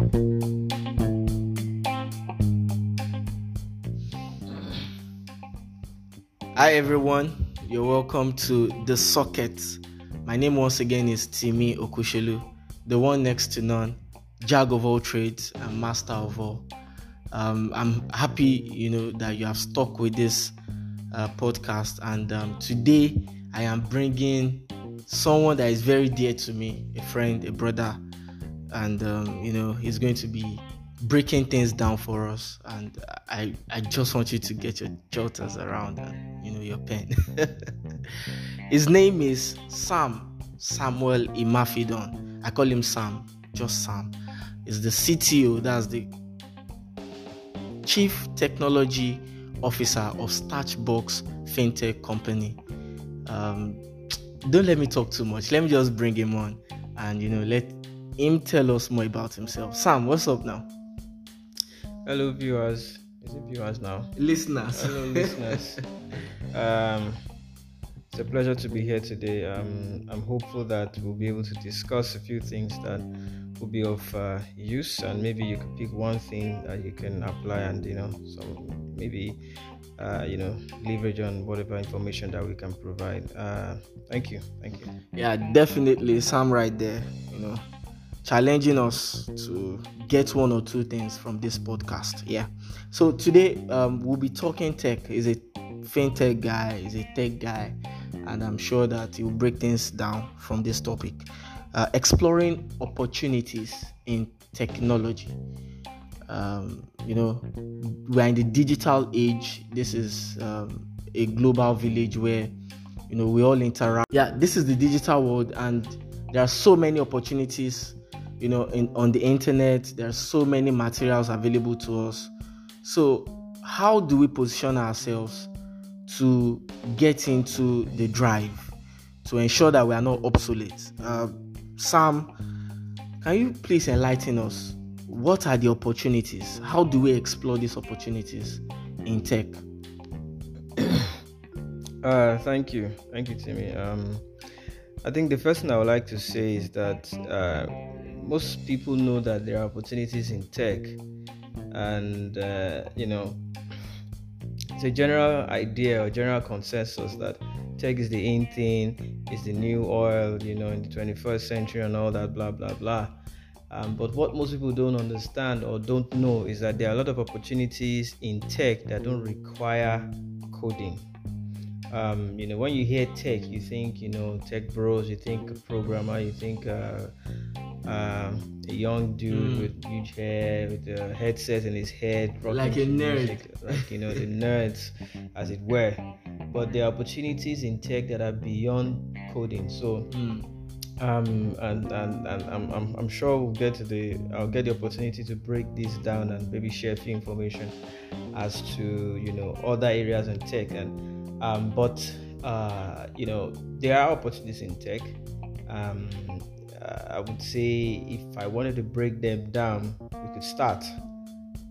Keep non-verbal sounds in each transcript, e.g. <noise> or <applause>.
Hi everyone, you're welcome to The Socket. My name once again is Timi Okushelu, the one next to none, jag of all trades and master of all. Um, I'm happy, you know, that you have stuck with this uh, podcast, and um, today I am bringing someone that is very dear to me, a friend, a brother, and um, you know, he's going to be breaking things down for us. And i i just want you to get your jotters around and you know your pen. <laughs> His name is sam samuel imafidon. I call him sam just sam. Is the cto that's the chief technology officer of starchbox fintech company. Um, don't let me talk too much. Let me just bring him on and you know let him tell us more about himself sam what's up now Hello, viewers. Is it viewers now? Listeners. Hello, listeners. Um, it's a pleasure to be here today. Um, I'm hopeful that we'll be able to discuss a few things that will be of uh, use, and maybe you can pick one thing that you can apply, and you know, so maybe uh, you know, leverage on whatever information that we can provide. Uh, thank you, thank you. Yeah, definitely, Sam, right there. You know, challenging us to get one or two things from this podcast. Yeah. So today um, we'll be talking tech. Is a fintech guy, Is a tech guy, and I'm sure that he will break things down from this topic. Uh, exploring opportunities in technology. Um, you know, we're in the digital age. This is um, a global village where you know we all interact. Yeah, this is the digital world, and there are so many opportunities you know in, on the internet there are so many materials available to us. So how do we position ourselves to get into the drive to ensure that we are not obsolete? Uh, sam can you please enlighten us? What are the opportunities? How do we explore these opportunities in tech? <coughs> Uh, thank you. Thank you Timi um, i think the first thing i would like to say is that uh, most people know that there are opportunities in tech, and uh, you know, it's a general idea or general consensus that tech is the in thing, is the new oil, you know, in the 21st century and all that, blah blah blah. Um, but what most people don't understand or don't know is that there are a lot of opportunities in tech that don't require coding. Um, you know, when you hear tech, you think, you know, tech bros, you think programmer, you think uh, um, a young dude mm. with huge hair, with a headset in his head, like a nerd, music, like you know the nerds, as it were. But there are opportunities in tech that are beyond coding. So. Mm. Um, and and, and I'm, I'm, I'm sure we'll get to the I'll get the opportunity to break this down and maybe share a few information as to you know other areas in tech and um, but uh, you know there are opportunities in tech um, uh, I would say if I wanted to break them down, we could start.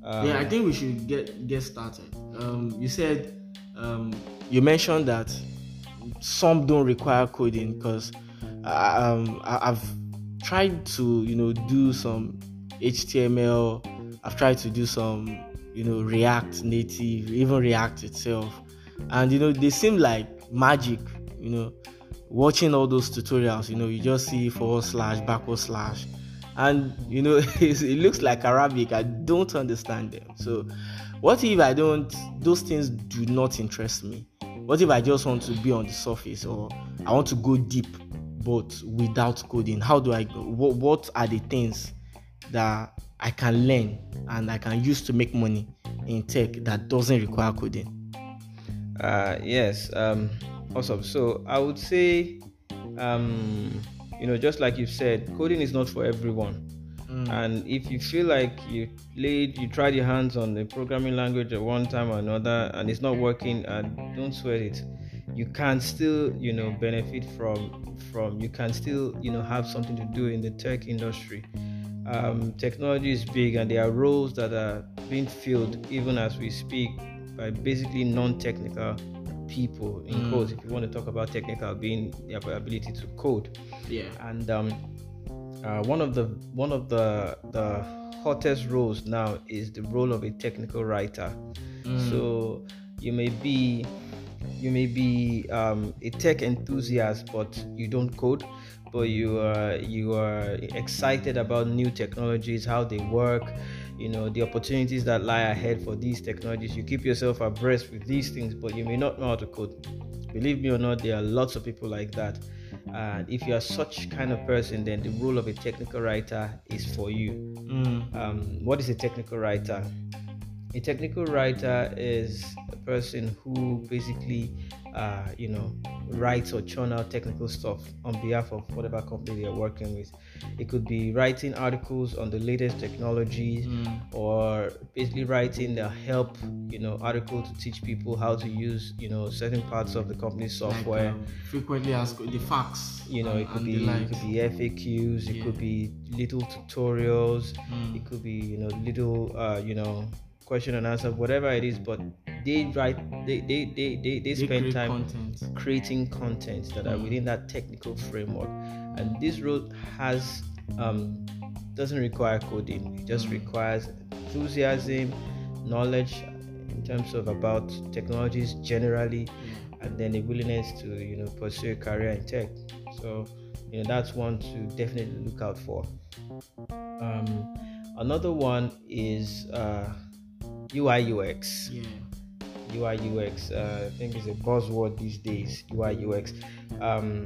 Um, yeah, I think we should get get started. Um, you said um, you mentioned that some don't require coding because um, I've tried to you know do some HTML. I've tried to do some you know React Native, even React itself, and you know they seem like magic. You know watching all those tutorials, you know, you just see forward slash, backward slash, and you know, <laughs> it looks like Arabic. I don't understand them. So, what if I don't? Those things do not interest me. What if I just want to be on the surface, or I want to go deep, but without coding? How do I go? What, what are the things that I can learn and I can use to make money in tech that doesn't require coding? Uh, yes. Um Awesome. So I would say, um, you know, just like you said, coding is not for everyone. Mm. And if you feel like you played, you tried your hands on the programming language at one time or another, and it's not working, uh, don't sweat it. You can still, you know, benefit from from. You can still, you know, have something to do in the tech industry. Um, technology is big, and there are roles that are being filled even as we speak by basically non-technical people in mm. code if you want to talk about technical being the ability to code yeah and um, uh, one of the one of the the hottest roles now is the role of a technical writer. Mm. So you may be you may be um, a tech enthusiast, but you don't code. But you are you are excited about new technologies, how they work, you know, the opportunities that lie ahead for these technologies. You keep yourself abreast with these things, but you may not know how to code. Believe me or not, there are lots of people like that. And if you are such kind of person, then the role of a technical writer is for you. Mm. Um, what is a technical writer? A technical writer is a person who basically, uh, you know, write or churn out technical stuff on behalf of whatever company they're working with. It could be writing articles on the latest technologies, Mm. or basically writing the help, you know, article to teach people how to use, you know, certain parts of the company's software. Like, um, frequently asked the facts. you know, and- it could be it could be FAQs, it Yeah. could be little tutorials, Mm. it could be you know little uh, you know question and answer whatever it is but they write they they they they, they spend time content. creating content that are Mm. within that technical framework and this role has um doesn't require coding it just Mm. requires enthusiasm knowledge in terms of about technologies generally Yeah. and then a willingness to you know pursue a career in tech so you know that's one to definitely look out for um, another one is uh, ui ux Yeah. Ui ux uh, i think it's a buzzword these days ui ux um,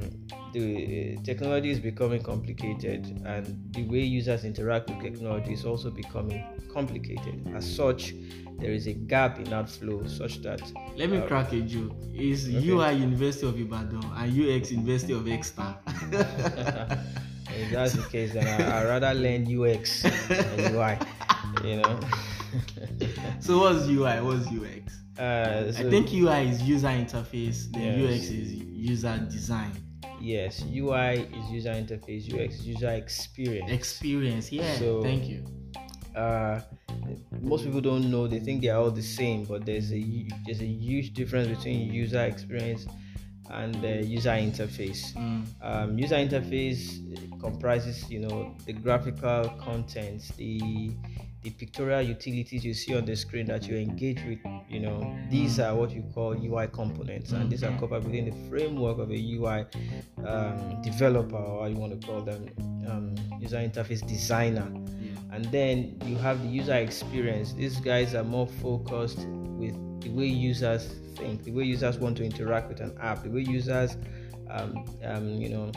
the technology is becoming complicated and the way users interact with technology is also becoming complicated as such there is a gap in outflow such that Let me Uh, crack a joke. Is okay. UI University of Ibadan and UX University of Exeter? <laughs> if that's the case, then I, I'd rather learn UX than UI. You know. <laughs> so what's UI? What's UX? Uh, I think UI is user interface, then Yes. UX is user design. yes, UI is user interface. UX is user experience. Experience, yeah. So- Thank you. Uh, most people don't know. They think they are all the same, but there's a there's a huge difference between user experience and uh, user interface. Mm. um, user interface comprises you know the graphical contents the the pictorial utilities you see on the screen that you engage with you know these are what you call ui components and these are covered within the framework of a ui um, developer or you want to call them um, user interface designer. And then you have the user experience. These guys are more focused with the way users think the way users want to interact with an app the way users um, um, you know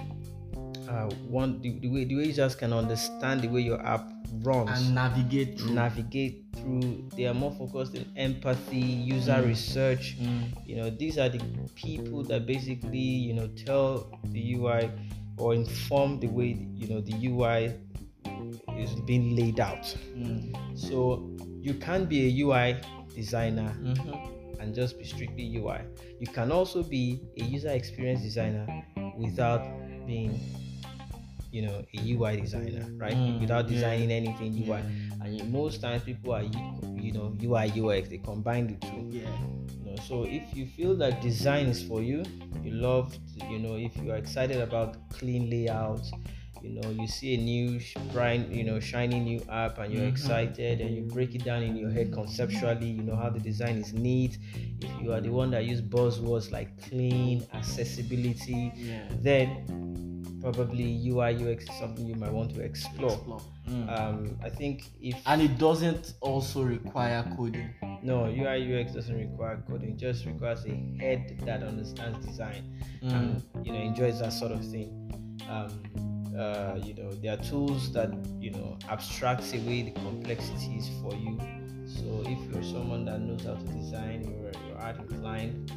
uh, want the, the way the way users can understand the way your app runs And navigate through. navigate through they are more focused in empathy user Mm. research Mm. you know these are the people that basically you know tell the ui or inform the way you know the ui is being laid out Mm. so you can't be a ui designer Mhm. and just be strictly ui you can also be a user experience designer without being you know a ui designer right Mm, without yeah. designing anything ui Yeah. and you- most times people are you know ui ux they combine the two Yeah. you know so if you feel that design is for you you love to, you know if you are excited about clean layouts you know you see a new bright you know shiny new app and you're Mhm. excited and you break it down in your head conceptually you know how the design is neat if you are the one that use buzzwords like clean accessibility Yeah. then probably ui ux is something you might want to explore Explore. Mm. um i think if and it doesn't also require coding. no ui ux doesn't require coding it just requires a head that understands design Mm. and you know enjoys that sort of thing um, uh, you know there are tools that you know abstracts away the complexities for you so if you're someone that knows how to design you're, you're art inclined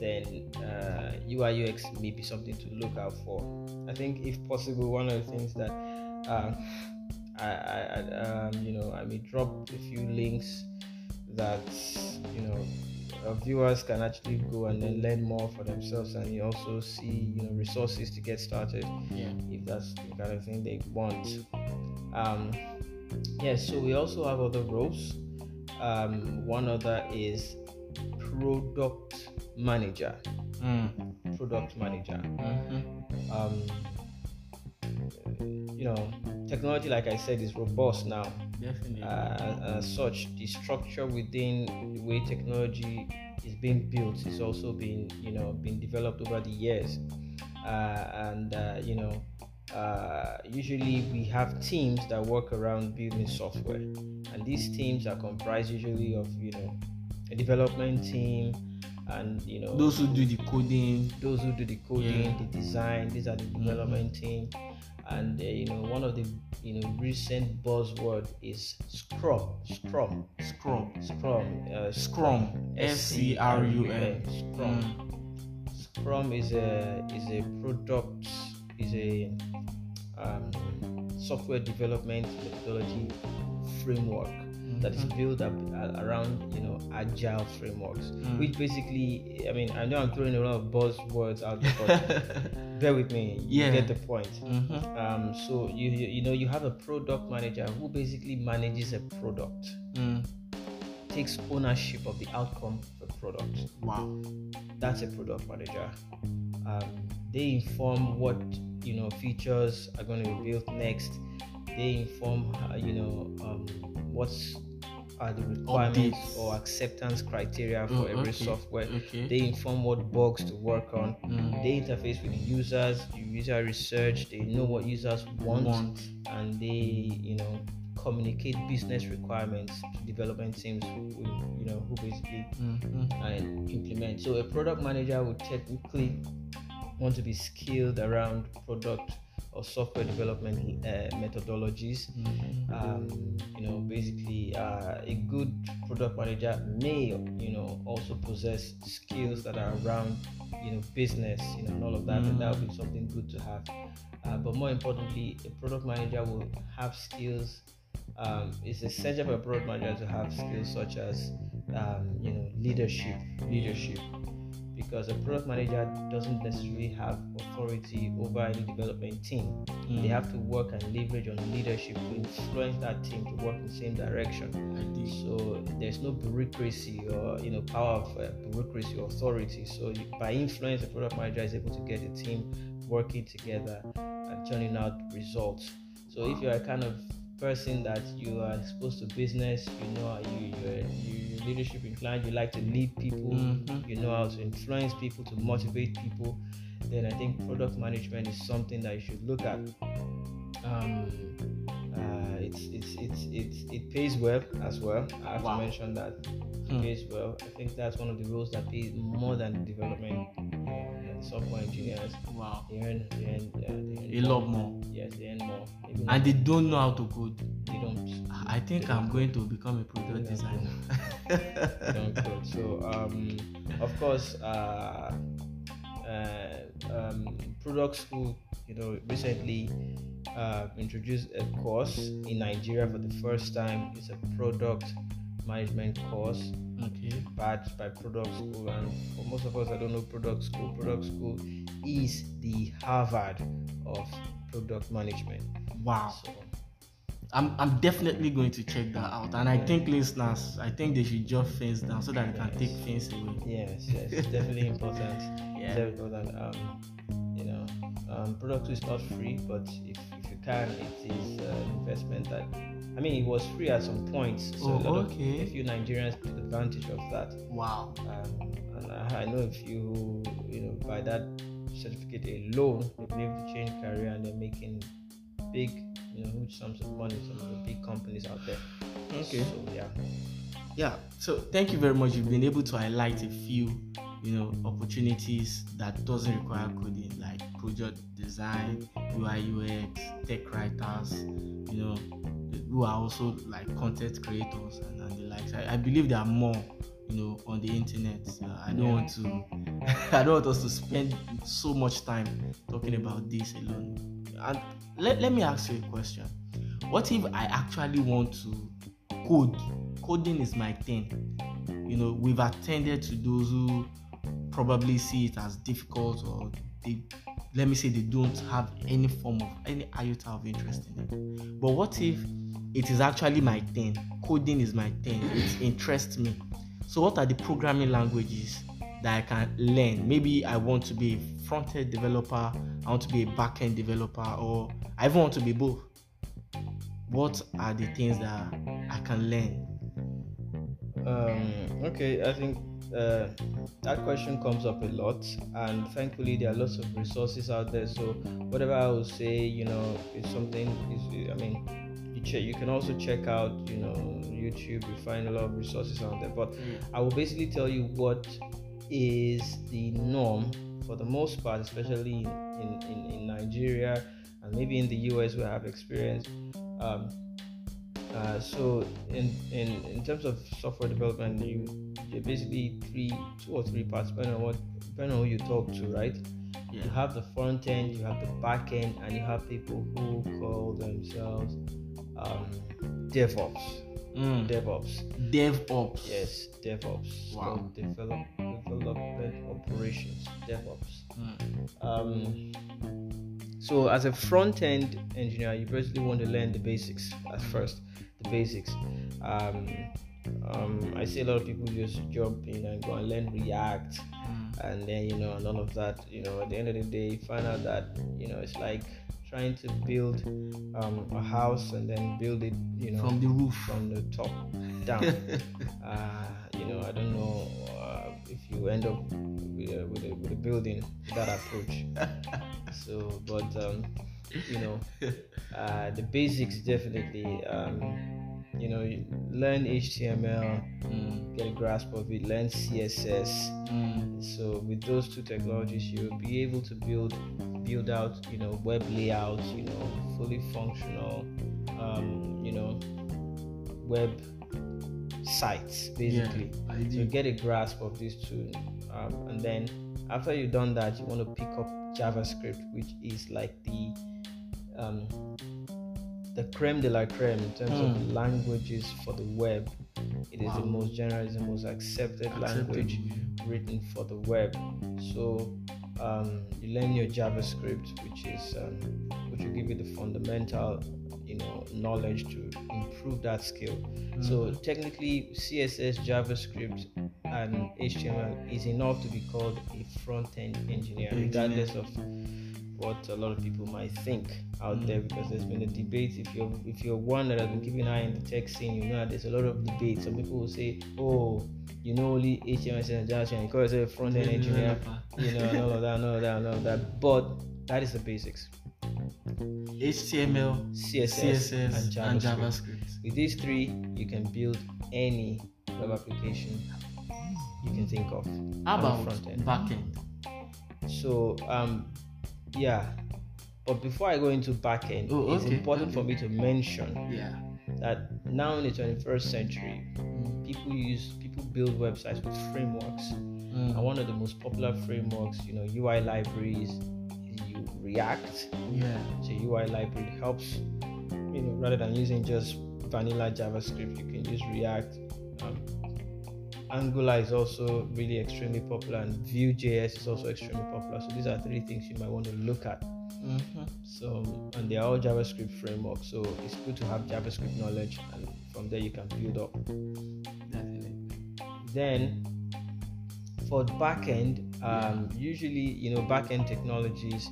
then uh, UI UX may be something to look out for. I think, if possible, one of the things that uh, I, I, um, you know I may drop a few links that you know our viewers can actually go and then learn more for themselves and you also see you know resources to get started Yeah. if that's the kind of thing they want um yes so we also have other roles um one other is product manager Mm. product manager Mhm. um you know, technology, like I said, is robust now. Definitely. Uh, as such, the structure within the way technology is being built is also being, you know, being developed over the years. Uh, and uh, you know, uh, usually we have teams that work around building software, and these teams are comprised usually of, you know, a development team, and you know those who do the coding. those who do the coding Yeah. the design these are the development team. And uh, you know one of the you know recent buzzword is scrum scrum scrum scrum uh, Scrum, S-C-R-U-M. scrum. Mm. scrum is a is a product is a um, software development methodology framework that is Mhm. built up uh, around you know agile frameworks Mm. which basically i mean i know i'm throwing a lot of buzzwords out there but <laughs> bear with me you get the point Mhm. um, so you, you you know you have a product manager who basically manages a product Mm. takes ownership of the outcome of a product wow that's a product manager um, they inform what you know features are going to be built next they inform uh, you know um, what's are the requirements Updates. or acceptance criteria for Oh, every okay. software okay they inform what bugs to work on Mm. they interface with users user research they know what users want, Want. and they you know communicate business requirements to development teams who you know who basically Mhm. and implement. So a product manager would technically want to be skilled around product or software development uh, methodologies. Mhm. Um, you know, basically, uh, a good product manager may, you know, also possess skills that are around, you know, business, you know, and all of that, and that would be something good to have. Uh, but more importantly, a product manager will have skills. Um, it's essential for a product manager to have skills such as, um, you know, leadership, leadership, because a product manager doesn't necessarily have authority over any development team. Mm. They have to work and leverage on leadership to influence that team to work in the same direction. So there's no bureaucracy or you know power of uh, bureaucracy or authority. So you, by influence, the product manager is able to get the team working together and turning out results. So if you're a kind of person that you are exposed to business, you know how you you're, you leadership inclined, you like to lead people, Mhm. you know how to influence people, to motivate people, then I think product management is something that you should look at. Um, uh, it's, it's, it's, it's, it pays well as well. I have Wow. to mention that it Hmm. pays well. I think that's one of the roles that pays more than development software engineers. Wow. They earn, they earn, uh, they A earn lot more. Yes, they earn more. Maybe And they don't know how to code. they don't. I think I'm going to become a product Yeah. designer. <laughs> They don't code. So, um, of course, uh, uh, um, product school, you know, recently uh, introduced a course in Nigeria for the first time. It's a product management course okay. badged by product school and for most of us i don't know product school product school is the harvard of product management Wow. so I'm, I'm definitely going to check that out. And I think listeners, I think they should jot things down so that they can take things away. yes yes it's definitely <laughs> important Yeah. it's very important um you know um product is not free but if, if you can it is uh, an investment that i mean it was free at some points so Oh, a lot okay. of a few nigerians took advantage of that Wow. um, and I, I know a few you know, by that certificate alone, they've been able to change career and they're making big, you know, huge sums of money. Some of the big companies out there. Okay. So yeah, Yeah. So thank you very much. You've been able to highlight a few, you know, opportunities that doesn't require coding, like project design, UI UX, tech writers, you know, who are also like content creators and, and the likes. I, I believe there are more, you know, on the internet. Uh, I don't Yeah. want to, <laughs> I don't want us to spend so much time talking about this alone. And let, let me ask you a question. What if I actually want to code? Coding is my thing. You know, we've attended to those who probably see it as difficult or they let me say they don't have any form of any iota of interest in it. But what if it is actually my thing? Coding is my thing. It interests me. So what are the programming languages that I can learn? Maybe I want to be a front end developer, I want to be a back end developer, or I even want to be both. What are the things that I can learn? Um, okay, I think uh, that question comes up a lot, and thankfully there are lots of resources out there. So whatever I will say, you know, is something. Is I mean, you check. You can also check out, you know, YouTube. You find a lot of resources out there. But mm. I will basically tell you what is the norm for the most part, especially in, in, in Nigeria and maybe in the US where I have experience. Um, uh, so in, in in terms of software development, you you basically three two or three parts depending on what depending on who you talk to, right? Yeah. You have the front end, you have the back end, and you have people who call themselves um, DevOps. Mm. DevOps. DevOps. Yes, DevOps. Wow. So develop, development operations. DevOps. Mm. Um, so as a front end engineer, you basically want to learn the basics at first. The basics. Um, um, I see a lot of people just jump in and go and learn React, mm. and then you know, and all of that. You know, at the end of the day, you find out that you know it's like trying to build um, a house and then build it, you know, from the roof, from the top down. <laughs> uh, you know, I don't know if you end up with a, with a, with a building that approach. <laughs> so, but um, you know, uh, the basics definitely. Um, you know, you learn HTML, mm. get a grasp of it, learn CSS. Mm. So with those two technologies, you'll be able to build build out, you know, web layouts, you know, fully functional, um, you know, web sites basically. Yeah, so get a grasp of these two, um, and then after you've done that, you want to pick up JavaScript, which is like the um, the creme de la creme in terms mm. of hmm. languages for the web. It wow. is the most general, is the most accepted Accepted, language written for the web. So um, you learn your JavaScript, which is um, which will give you the fundamental, you know, knowledge to improve that skill. Mm. So technically, CSS, JavaScript, and HTML is enough to be called a front-end engineer, regardless of what a lot of people might think out there mm. because there's been a debate. If you're if you're one that has been keeping an eye in the tech scene you know there's a lot of debate some people will say oh you know only HTML and JavaScript you call yourself a front end engineer. You know and all of that and all of that and all of that. But that is the basics HTML CSS, CSS and, JavaScript. and JavaScript with these three you can build any web application you can think of how about front end backend so um yeah. But before I go into backend, oh, it's important okay. for me to mention yeah. that now in the 21st century, mm. people use people build websites with frameworks. Mm. And one of the most popular frameworks, you know, UI libraries, you React. Yeah. So UI library helps, you know, rather than using just vanilla JavaScript, you can use React. Um, Angular is also really extremely popular, and Vue.js is also extremely popular. So these are three things you might want to look at. Mm-hmm. So, and they are all JavaScript frameworks. So it's good to have JavaScript knowledge, and from there you can build up. Definitely. Then for the backend, um, usually you know backend technologies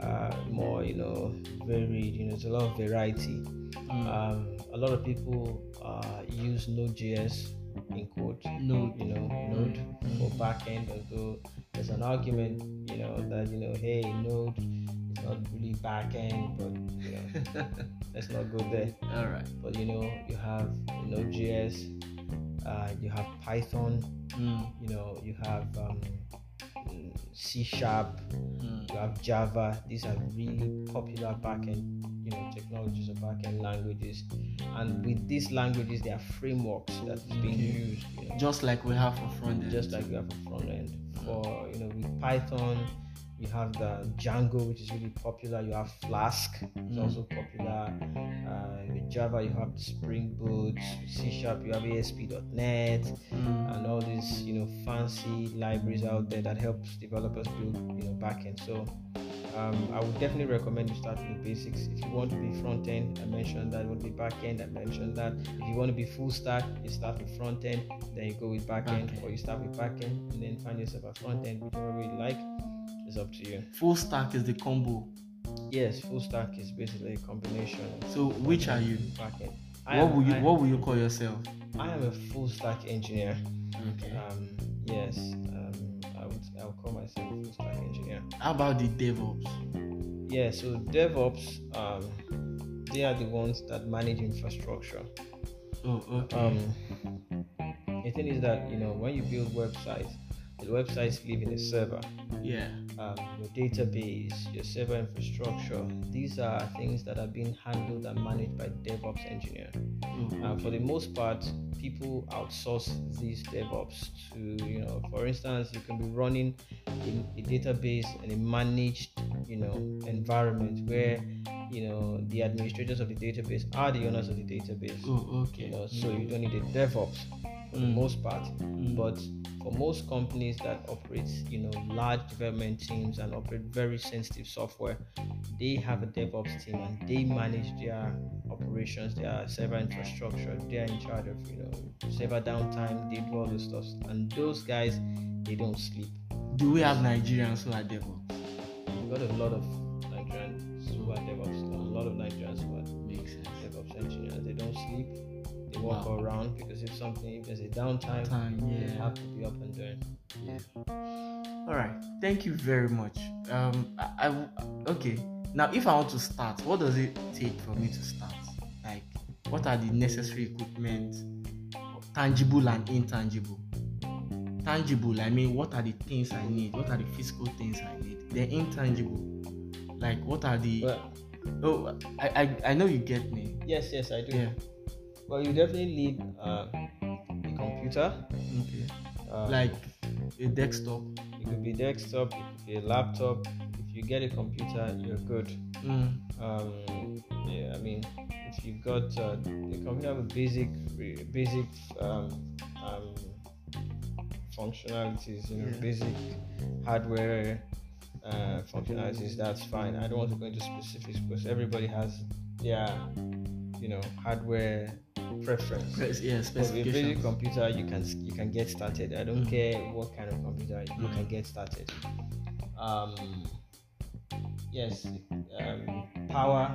are more you know varied. You know, there's a lot of variety. Mm. Um, a lot of people uh, use Node.js in quote node you know node for backend although there's an argument you know that you know hey node is not really backend but you know <laughs> let's not go there all right but you know you have node.js uh, you have python mm. you know you have um, C sharp, mm. you have Java. These are really popular backend, you know, technologies or backend languages. And with these languages, there are frameworks that is being used. You know, just like we have for front end. Just like we have for front end. For you know, with Python, you have the Django, which is really popular. You have Flask, which is mm. also popular. Uh, with Java, you have Spring Boot. C Sharp, you have ASP.NET, mm. and all these you know fancy libraries out there that helps developers build you know backend. So um, I would definitely recommend you start with the basics. If you want to be front end, I mentioned that. You want to be back end, I mentioned that. If you want to be full stack, you start with front end, then you go with back end, or you start with back end and then find yourself a front end, whichever way you like it's up to you. Full stack is the combo. Yes, full stack is basically a combination. So which are you? Backend. What will you What will you call yourself? I am a full stack engineer. Okay. Um, yes, um, I would I would call myself a full stack engineer. How about the DevOps? Yeah, so DevOps, um, they are the ones that manage infrastructure. Oh, okay. Um, the thing is that you know when you build websites, the websites live in a server. yeah. Um, your database, your server infrastructure. These are things that are being handled and managed by DevOps engineer. Oh, Uh, for the most part, people outsource these DevOps to, you know, for instance, you can be running a, a database in a managed, you know, environment where, you know, the administrators of the database are the owners of the database. oh, okay. You know, so you don't need a DevOps for the Mm. most part. Mm. But for most companies that operate, you know, large development teams and operate very sensitive software, they have a DevOps team and they manage their operations, their server infrastructure. They're in charge of, you know, server downtime. They do all the stuff, and those guys, they don't sleep. Do we have Nigerians who are DevOps? We got a lot of Nigerians who are DevOps. A lot of Nigerians who are. DevOps engineers. They don't sleep. Walk Wow. around because if something, if there's a downtime, Time, yeah. have to be up and doing. Yeah. All right. Thank you very much. Um, I, I okay. Now, if I want to start, what does it take for me to start? Like, what are the necessary equipment, tangible and intangible? Tangible, I mean, what are the things I need? What are the physical things I need? Then intangible, like what are the? Well, oh, I, I I know you get me. yes, yes, I do. Yeah. Well, you definitely need uh, a computer. Okay. Uh, Like a desktop. it could be desktop, it could be a laptop. If you get a computer, you're good. Mm. Um, yeah, I mean, if you've got uh, a computer with basic, basic um, um, functionalities, you know, Yeah. basic hardware uh, functionalities, that's fine. I don't want to go into specifics because everybody has their, you know, hardware preference. Press- Yeah. For a basic computer, you can you can get started. I don't Mm. care what kind of computer you Mm. can get started. Um, yes, um, power,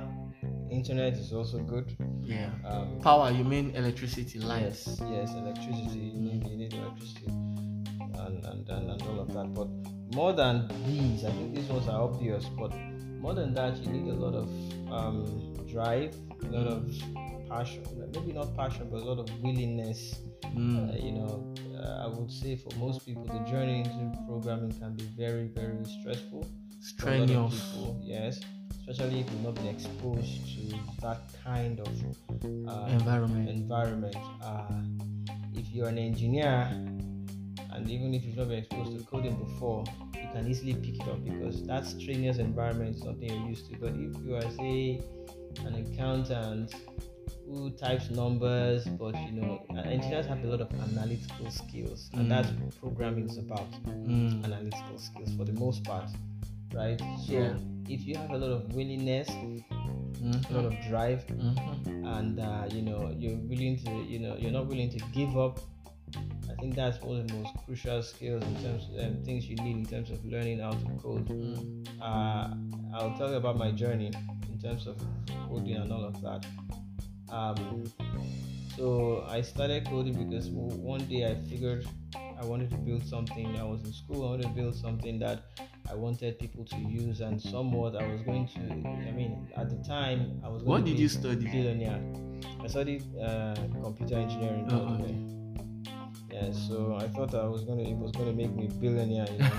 internet is also good. Yeah. Um, Power. You mean electricity, lights? yes, yes, electricity. You need, you need electricity, and, and and and all of that. But more than these, I think these ones are obvious. But more than that, you need a lot of um, drive, a lot of passion. Maybe not passion, but a lot of willingness Mm. uh, you know, uh, I would say for most people, the journey into programming can be very, very stressful. Strenuous. people, yes, especially if you've not been exposed to that kind of uh, Environment. environment. Uh, if you're an engineer, and even if you've not been exposed to coding before, you can easily pick it up because that strenuous environment is something you're used to. But if you are, say, an accountant who types numbers, but you know, uh, engineers have a lot of analytical skills, and Mm. that's what programming is about Mm. analytical skills for the most part, right? So Yeah. if you have a lot of willingness, Mhm. a lot of drive, Mhm. and uh, you know you're willing to, you know, you're not willing to give up. I think that's one of the most crucial skills in terms of um, things you need in terms of learning how to code. Mm. Uh, I'll tell you about my journey in terms of coding and all of that. Um, so I started coding because one day I figured I wanted to build something. I was in school. I wanted to build something that I wanted people to use, and somewhat I was going to. I mean, at the time I was. Going What to did you study? Billionaire. I studied uh, computer engineering. Oh, way. Yeah, so I thought I was gonna. It was gonna make me billionaire. You know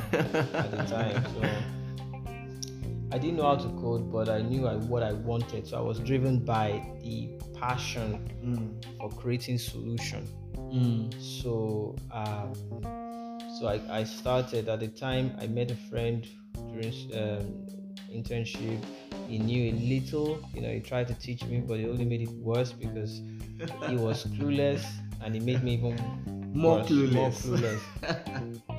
at the time. <laughs> So I didn't know how to code, but I knew I, what I wanted. So I was driven by the passion Mm. for creating solution. Mm. So um, so I, I started at the time. I met a friend during um, internship. He knew a little, you know. He tried to teach me, but he only made it worse because he was clueless, and he made me even More clueless. More <laughs> clueless.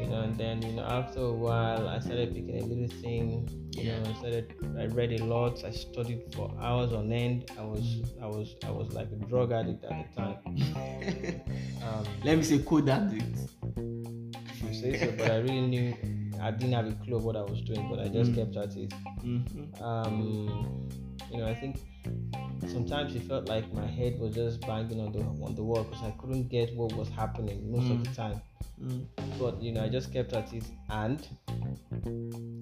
you know, and then you know after a while I started picking a little thing. You Yeah. know, I started. I read a lot. I studied for hours on end. I was, I was, I was like a drug addict at the time. <laughs> Um, Let me say code addict. you say so, but I really knew I didn't have a clue of what I was doing, but I just Mm. kept at it. Mm-hmm. Um, you know, I think sometimes it felt like my head was just banging on the on the wall because I couldn't get what was happening most of Mm. the time. Mm. But you know, I just kept at it, and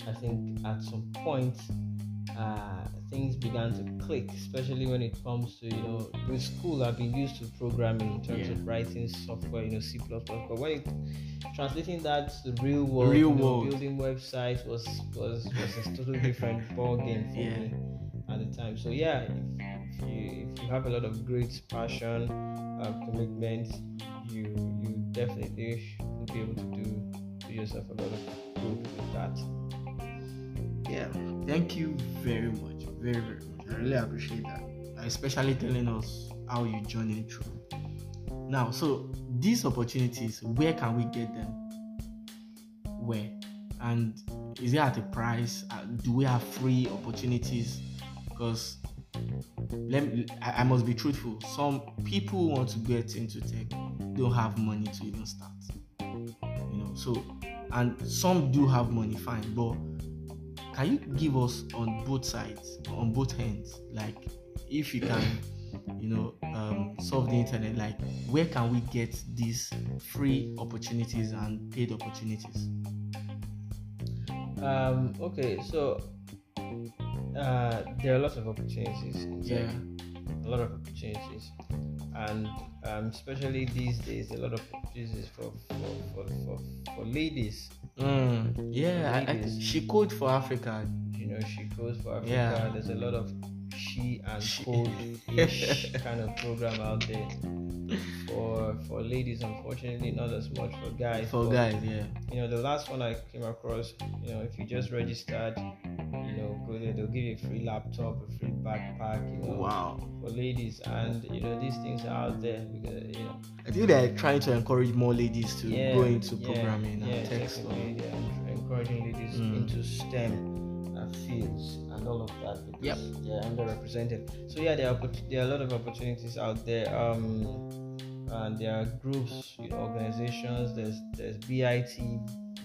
I think at some point. Uh, things began to click, especially when it comes to you know with school. I've been used to programming in terms Yeah. of writing software, you know C++. But when it translating that to the real world, Real you know, world. building websites was was was a totally different <laughs> ball game for Yeah. me at the time. So yeah, if, if you if you have a lot of great passion, uh, commitment, you you definitely will be able to do do yourself a lot of good with that. Yeah, thank you very much, very very much. I really appreciate that, especially telling us how you journeyed through. Now, so these opportunities, where can we get them? Where, and is it at a price? Uh, do we have free opportunities? Because let me, I must be truthful. Some people want to get into tech don't have money to even start. You know, so and some do have money, fine, but can you give us on both sides on both ends like if you can you know um, solve the internet like where can we get these free opportunities and paid opportunities Um, okay, so uh, there are lots of opportunities. yeah a lot of opportunities, and um, especially these days, a lot of opportunities for for, for, for, for ladies. Mm, yeah I, I, she code for africa You know, she code for Africa. Yeah. There's a lot of she and She- code ish <laughs> kind of program out there for for ladies. Unfortunately, not as much for guys. for but, guys yeah You know, the last one I came across. You know, if you just registered, you know, go there. They'll give you a free laptop, a free backpack. You know, wow for ladies and you know these things are out there because you know i think they're trying to encourage more ladies to yeah, go into yeah, programming yeah, and tech stuff they're encouraging ladies Mm. into STEM uh, fields and all of that because Yep. they're underrepresented. So yeah, there are there are a lot of opportunities out there. Um, and there are groups, you know, organizations. There's there's BIT,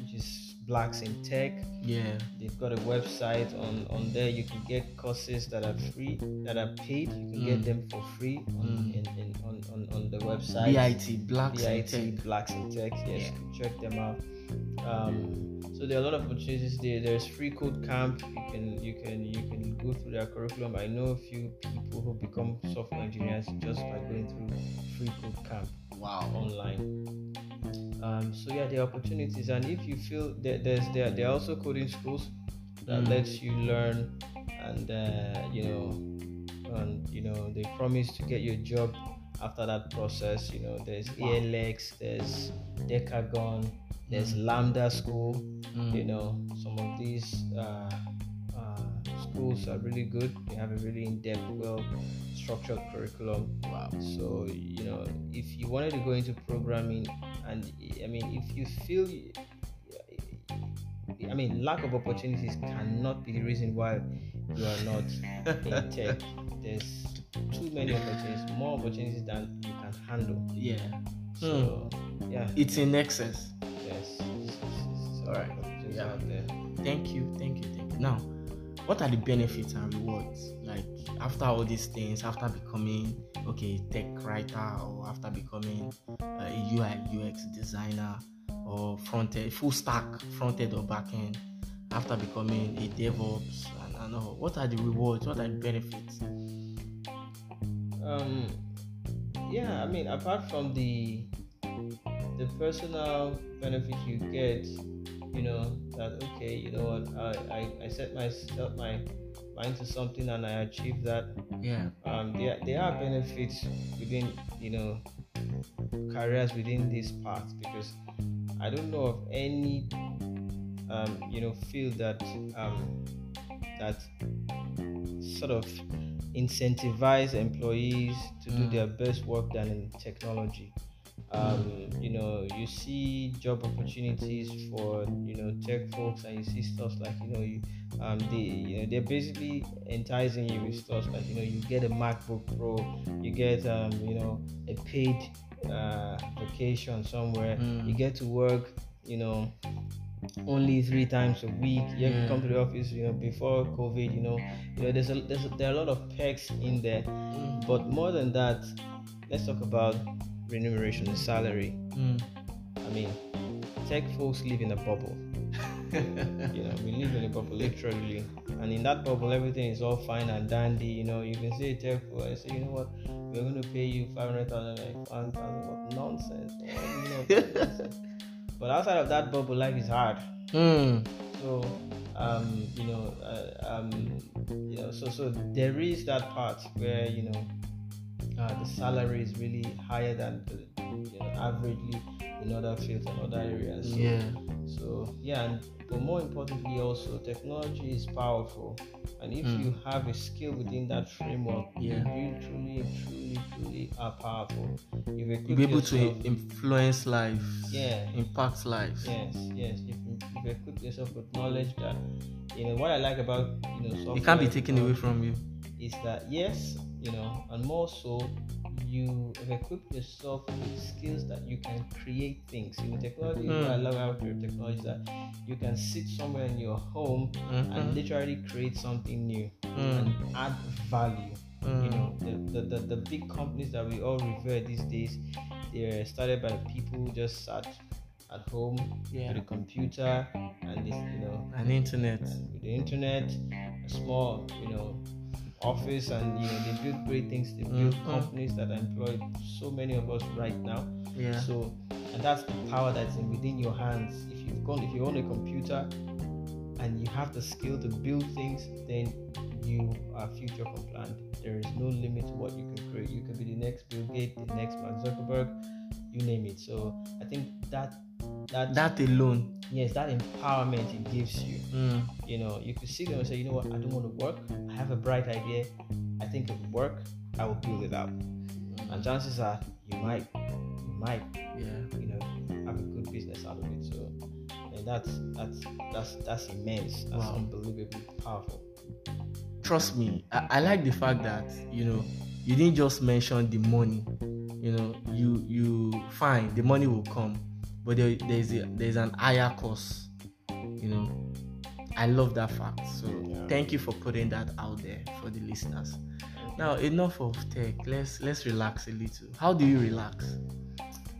which is Blacks in Tech. yeah They've got a website on on there. You can get courses that are free, that are paid. You can Mm. get them for free on Mm. in, in, on, on on the website. bit blacks in BIT, tech Blacks in Tech. Yes, Yeah. check them out. Um, so there are a lot of opportunities there. There's freeCodeCamp. You can you can you can go through their curriculum. I know a few people who become software engineers just by going through free code camp wow online. Um, so yeah, there are opportunities, and if you feel that there's there, there are also coding schools that Mm. lets you learn, and uh, you know, and you know they promise to get you a job after that process. You know, there's. ALX, there's Decagon, there's Mm. Lambda School. Mm. You know, some of these uh, uh, schools are really good. They have a really in-depth, well-structured curriculum. wow So you know, if you wanted to go into programming, and I mean, if you feel, I mean, lack of opportunities cannot be the reason why you are not in <laughs> tech. There's too many opportunities, more opportunities than you can handle. yeah So hmm. yeah, it's in excess yes, it's, it's, it's All right. Yeah. Thank you, thank you, thank you. Now, what are the benefits and rewards? After all these things, after becoming okay tech writer, or after becoming uh, a UI UX designer, or front end, full stack front end or back end, after becoming a DevOps and, and all, what are the rewards? What are the benefits? Um, yeah, I mean, apart from the the personal benefit you get, you know, that okay, you know what, I, I, I set myself my mind to something and I achieved that. Yeah, Um, there, there are benefits within, you know, careers within this path because I don't know of any, um, you know, field that um, that sort of incentivize employees to do Mm. their best work than in technology. Um, you know, you see job opportunities for you know tech folks, and you see stuff like you know, you, um, they you know they're basically enticing you with stuff like you know you get a MacBook Pro, you get um, you know a paid uh, vacation somewhere, Mm. you get to work, you know, only three times a week. You have to come to the office, you know, before COVID. You know, you know, there's a there's a, there are a lot of perks in there. Mm. But more than that, let's talk about remuneration and salary. Mm. I mean, tech folks live in a bubble. <laughs> You know, we live in a bubble literally, and in that bubble, everything is all fine and dandy. You know, you can say tech folk and say, you know what, we're going to pay you five hundred thousand, like one thousand. What nonsense! You know. <laughs> But outside of that bubble, life is hard. Mm. So, um, you know, uh, um, you know, so so there is that part where you know uh, the salary is really higher than the you know, averagely in other fields and other areas. So, Yeah. So yeah, and, but more importantly, also technology is powerful, and if Mm. you have a skill within that framework, Yeah. you truly, truly, truly are powerful. You've You'll be able to influence life. Yeah. Impact lives. Yes, yes. If you, if you equip yourself with knowledge that, you know, what I like about, you know, It can't be taken away from you. is that, yes, you know, and more so, you have equipped yourself with skills that you can create things. You know, technology, what I Mm. love your technology is that you can sit somewhere in your home and Mhm. literally create something new Mm. and add value. You Mm. know, the, the, the, the big companies that we all revere these days, they're started by people who just sat at home Yeah. with a computer and this, you know, An internet. with the internet, a small, you know, office, and you know, they build great things. They build Mhm. companies that employ so many of us right now. Yeah. So, and that's the power that's in within your hands. If you've gone, if you own a computer, and you have the skill to build things, then you are future compliant. There is no limit to what you can create. You can be the next Bill Gates, the next Mark Zuckerberg, you name it. So I think that that That alone. yes, that empowerment it gives you. Mm. You know, you could see them and say, you know what, I don't want to work. I have a bright idea. I think it will work. I will build it out. And chances are you might, you might, Yeah. you know, have a good business out of it. So, and that's that's that's that's immense. That's Wow. unbelievably powerful. Trust me, I, I like the fact that you know you didn't just mention the money. You know, you you fine, the money will come, but there, there's a, there's an higher cost. You know, I love that fact. So Yeah. thank you for putting that out there for the listeners. Now enough of tech. Let's let's relax a little. How do you relax?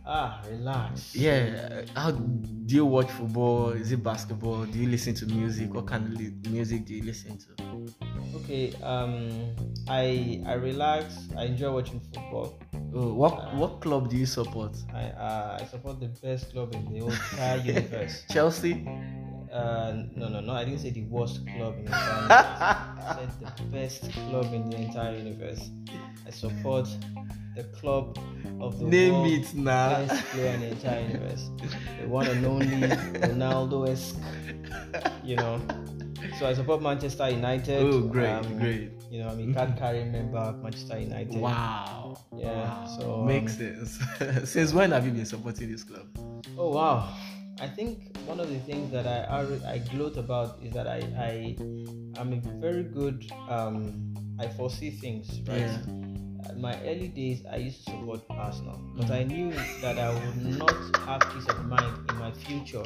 Ah, relax. Yeah, how do you watch football? Is it basketball? Do you listen to music? What kind of li- music do you listen to? Okay. Um, I I relax. I enjoy watching football. Oh, what what club do you support? I uh, I support the best club in the entire <laughs> universe. Chelsea. Uh, no, no, no. I didn't say the worst club in the <laughs> entire universe. I said the best club in the entire universe. I support the club of the Name world it now. best player in the entire universe. The one and only Ronaldo esque. You know. So I support Manchester United. Oh, great, Um, great. You know, I'm a card carrying member of Manchester United. Wow. Yeah, Wow. so, um, makes sense. <laughs> Since when have you been supporting this club? Oh wow! I think one of the things that I I, I gloat about is that I I am a very good um I foresee things right. Yeah. My early days, I used to support Arsenal, but Mm. I knew that I would not have peace of mind in my future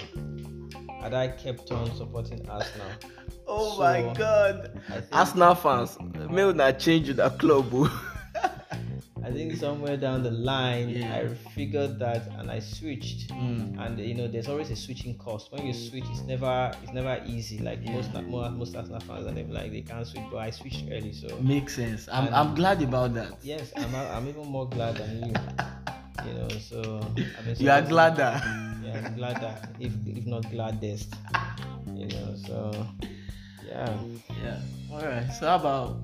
had I kept on supporting Arsenal. Oh So, my God! Arsenal fans, may not change that club. I think somewhere down the line, Yeah. I figured that and I switched. Mm. and you know there's always a switching cost when you switch it's never it's never easy like Yeah. most most most Arsenal fans them like they can't switch but I switched early so Makes sense. I'm, And- I'm glad about that. yes I'm I'm even more glad than you <laughs> you know so I've been You are glad that. yeah I'm glad that if if not gladdest you know so yeah Yeah. All right. So how about?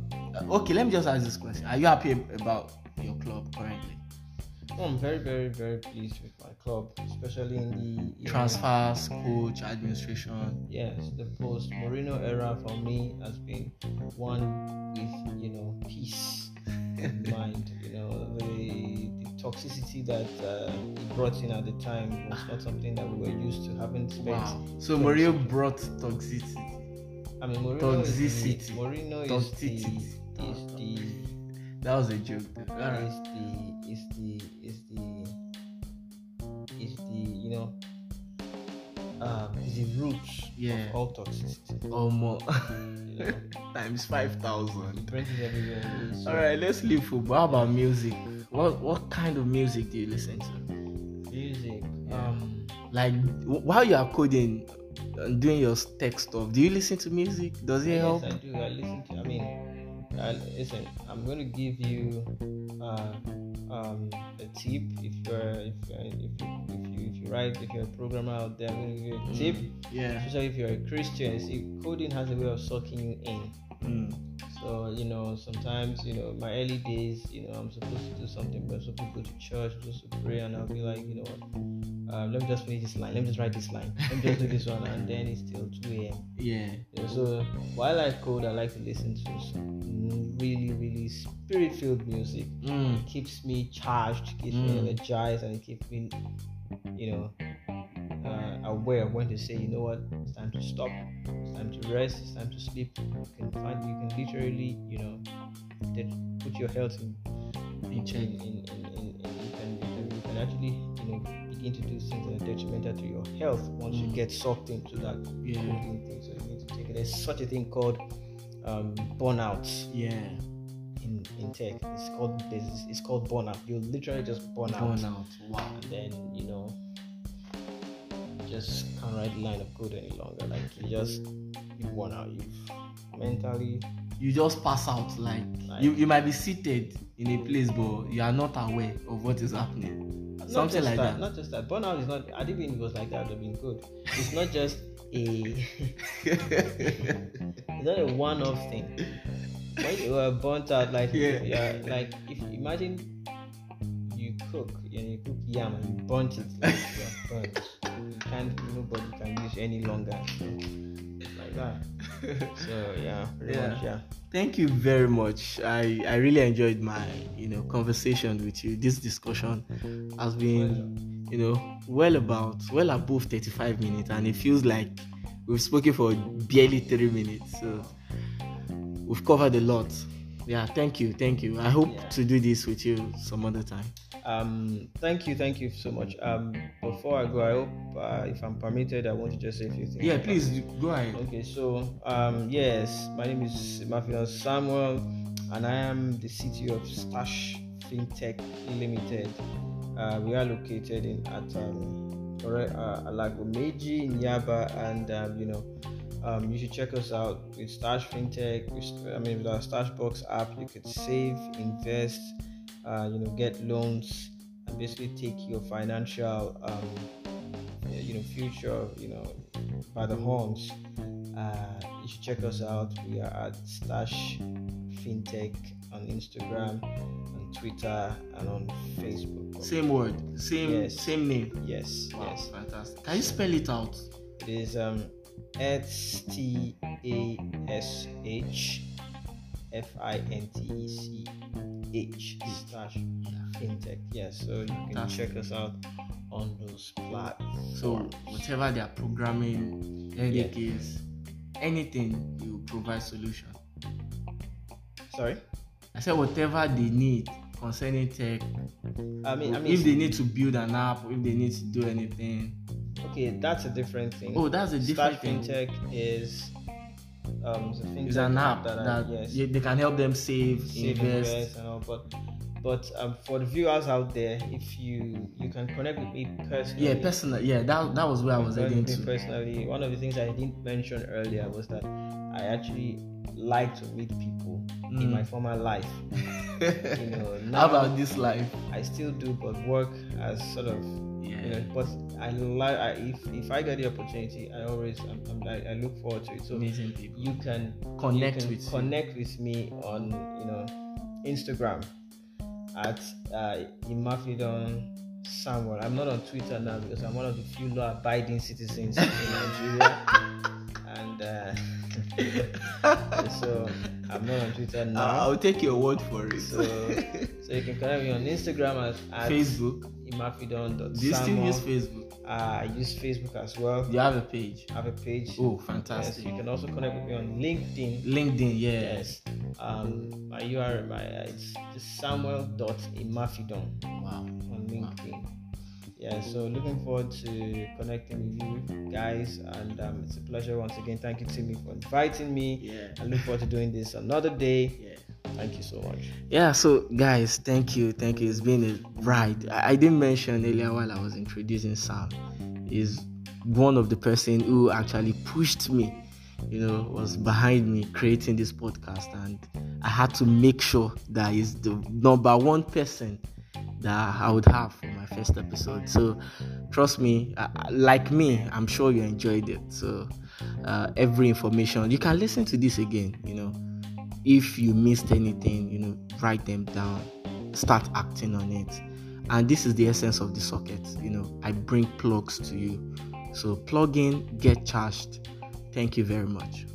Okay, let me just ask this question. Are you happy about your club currently? No, I'm very very very pleased with my club especially in the Transfers, coach, administration. Yes, the post Mourinho era for me has been one with you know peace in <laughs> mind. You know the, the toxicity that uh, he brought in at the time was not something that we were used to. Having spent, Wow. So Mario brought toxicity. I mean Mourinho is Toxicity. the, Mourinho is Toxicity. the is the That was a joke. though. All right. is the is the is the is the you know um, the roots Yeah. of all toxicity. or more You <laughs> know, times five thousand. it brings it everywhere. So, All right, let's leave football. How about music? What what kind of music do you listen to? Music. Yeah. Um, Like w- while you are coding and doing your tech stuff, do you listen to music? Does it yes, help? Yes, I do. I listen to. I mean, Listen. I'm going to give you uh, um, a tip. If you're if you're, if you, if you if you write if you're a programmer out there, I'm going to give you a tip. Yeah. Especially if you're a Christian, see, coding has a way of sucking you in. Mm. So you know, sometimes you know, my early days, you know, I'm supposed to do something, but I'm supposed to go to church, I'm supposed to pray, and I'll be like, you know what, um, let me just finish this line, let me just write this line, let me just do this one, and then it's still 2 a.m. while I code, I like to listen to some really, really spirit-filled music. Mm. It keeps me charged, keeps me Mm. energized, and it keeps me, you know, uh, aware of when to say, you know what, it's time to stop, it's time to rest, it's time to sleep. You can find, you can literally, you know, put your health in, In check. in, in, in, in, you, can, you can you can actually, you know, begin to do things that are detrimental to your health once you Mm. get sucked into that Yeah. thing. So you need to take it. There's such a thing called um, burnout Yeah. in, in tech. It's called it's called burnout. You literally just burn out, Burnout. Wow. and then you know you just can't write the line of code any longer. Like you just you burn out. You mentally You just pass out like Like- you, you might be seated in a place but you are not aware of what is happening. Something like that. Not just that. Burnout is not. I didn't mean it was like that. Have been good. It's not just a. <laughs> it's not a one-off thing. When you are burnt out, like Yeah. yeah, like if imagine you cook and you cook yam and you burnt it, like you are burnt. You can't. Nobody can use any longer. So, like that. So yeah, Yeah. much yeah. Thank you very much. I, I really enjoyed my you know conversation with you. This discussion has been you know well about well above 35 minutes and it feels like we've spoken for barely three minutes. So we've covered a lot. Yeah, thank you, thank you. I hope Yeah. to do this with you some other time. Um, thank you, thank you so much. Um, before I go, I hope uh, if I'm permitted, I want to just say a few things. Yeah, please go ahead. Okay, so um, yes, my name is Imafidon Samuel, and I am the CTO of Stash FinTech Limited. Uh, we are located in at um, uh, Alagomeji in Yaba, and um, you know, um, you should check us out with Stash FinTech. With, I mean, with our Stash Box app, you could save, invest, uh, you know, get loans, and basically take your financial, um, you know, future, you know, by the horns. Uh, you should check us out. We are at Stash FinTech on Instagram, on Twitter, and on Facebook. Same word, same Yes. same name. Yes, Wow, yes. fantastic. Can you spell it out? It is um S T A S H F I N T E C H slash FinTech. Yes, so you can Fantastic. check us out on those platforms. So whatever they are programming, headache is, anything you provide solution. sorry. I said whatever they need concerning tech. I mean, I mean, if they need to build an app, if they need to do anything. okay, that's a different thing. Oh, that's a different Stash thing. FinTech is um it's It's an app that, that, I, yes, they can help them save, save invest. invest and all. But but um, for the viewers out there, if you you can connect with me personally. Yeah, personally. Yeah, that that was where I was heading to. personally. One of the things I didn't mention earlier was that I actually like to meet people in Mm. my former life. <laughs> You know, now How about this life? I still do, but work as sort of Yeah. you know but i like if if i get the opportunity i always I'm, I'm, I, I look forward to it so Amazing people. you can Connect you can with you. connect with me on you know instagram at uh, imafidon samuel i'm not on twitter now because i'm one of the few law-abiding citizens in nigeria. <laughs> And uh, <laughs> so i'm not on twitter now I'll take your word for it. so so you can connect me on instagram at, at Facebook. imafidon.samuel Do you still use Facebook? uh, I use Facebook as well. Do you have a page? I have a page. Oh, Yes, fantastic. you can also connect with me on LinkedIn. LinkedIn, yeah. Yes. Um, my URL, my uh, it's just samuel.imafidon Wow. on LinkedIn. Yeah, so looking forward to connecting with you guys, and um, it's a pleasure once again. Thank you, Timi, for inviting me. Yeah. I look forward to doing this another day. Yeah. Thank you so much. Yeah, so guys, thank you, thank you. It's been a ride. I, I didn't mention earlier while I was introducing Sam, is one of the person who actually pushed me, you know, was behind me creating this podcast, and I had to make sure that is the number one person that I would have for my first episode. So, trust me, uh, like me, I'm sure you enjoyed it. So, uh, every information you can listen to this again, you know if you missed anything, you know, write them down, start acting on it. And this is the essence of the socket. You know, I bring plugs to you. So plug in, get charged. Thank you very much.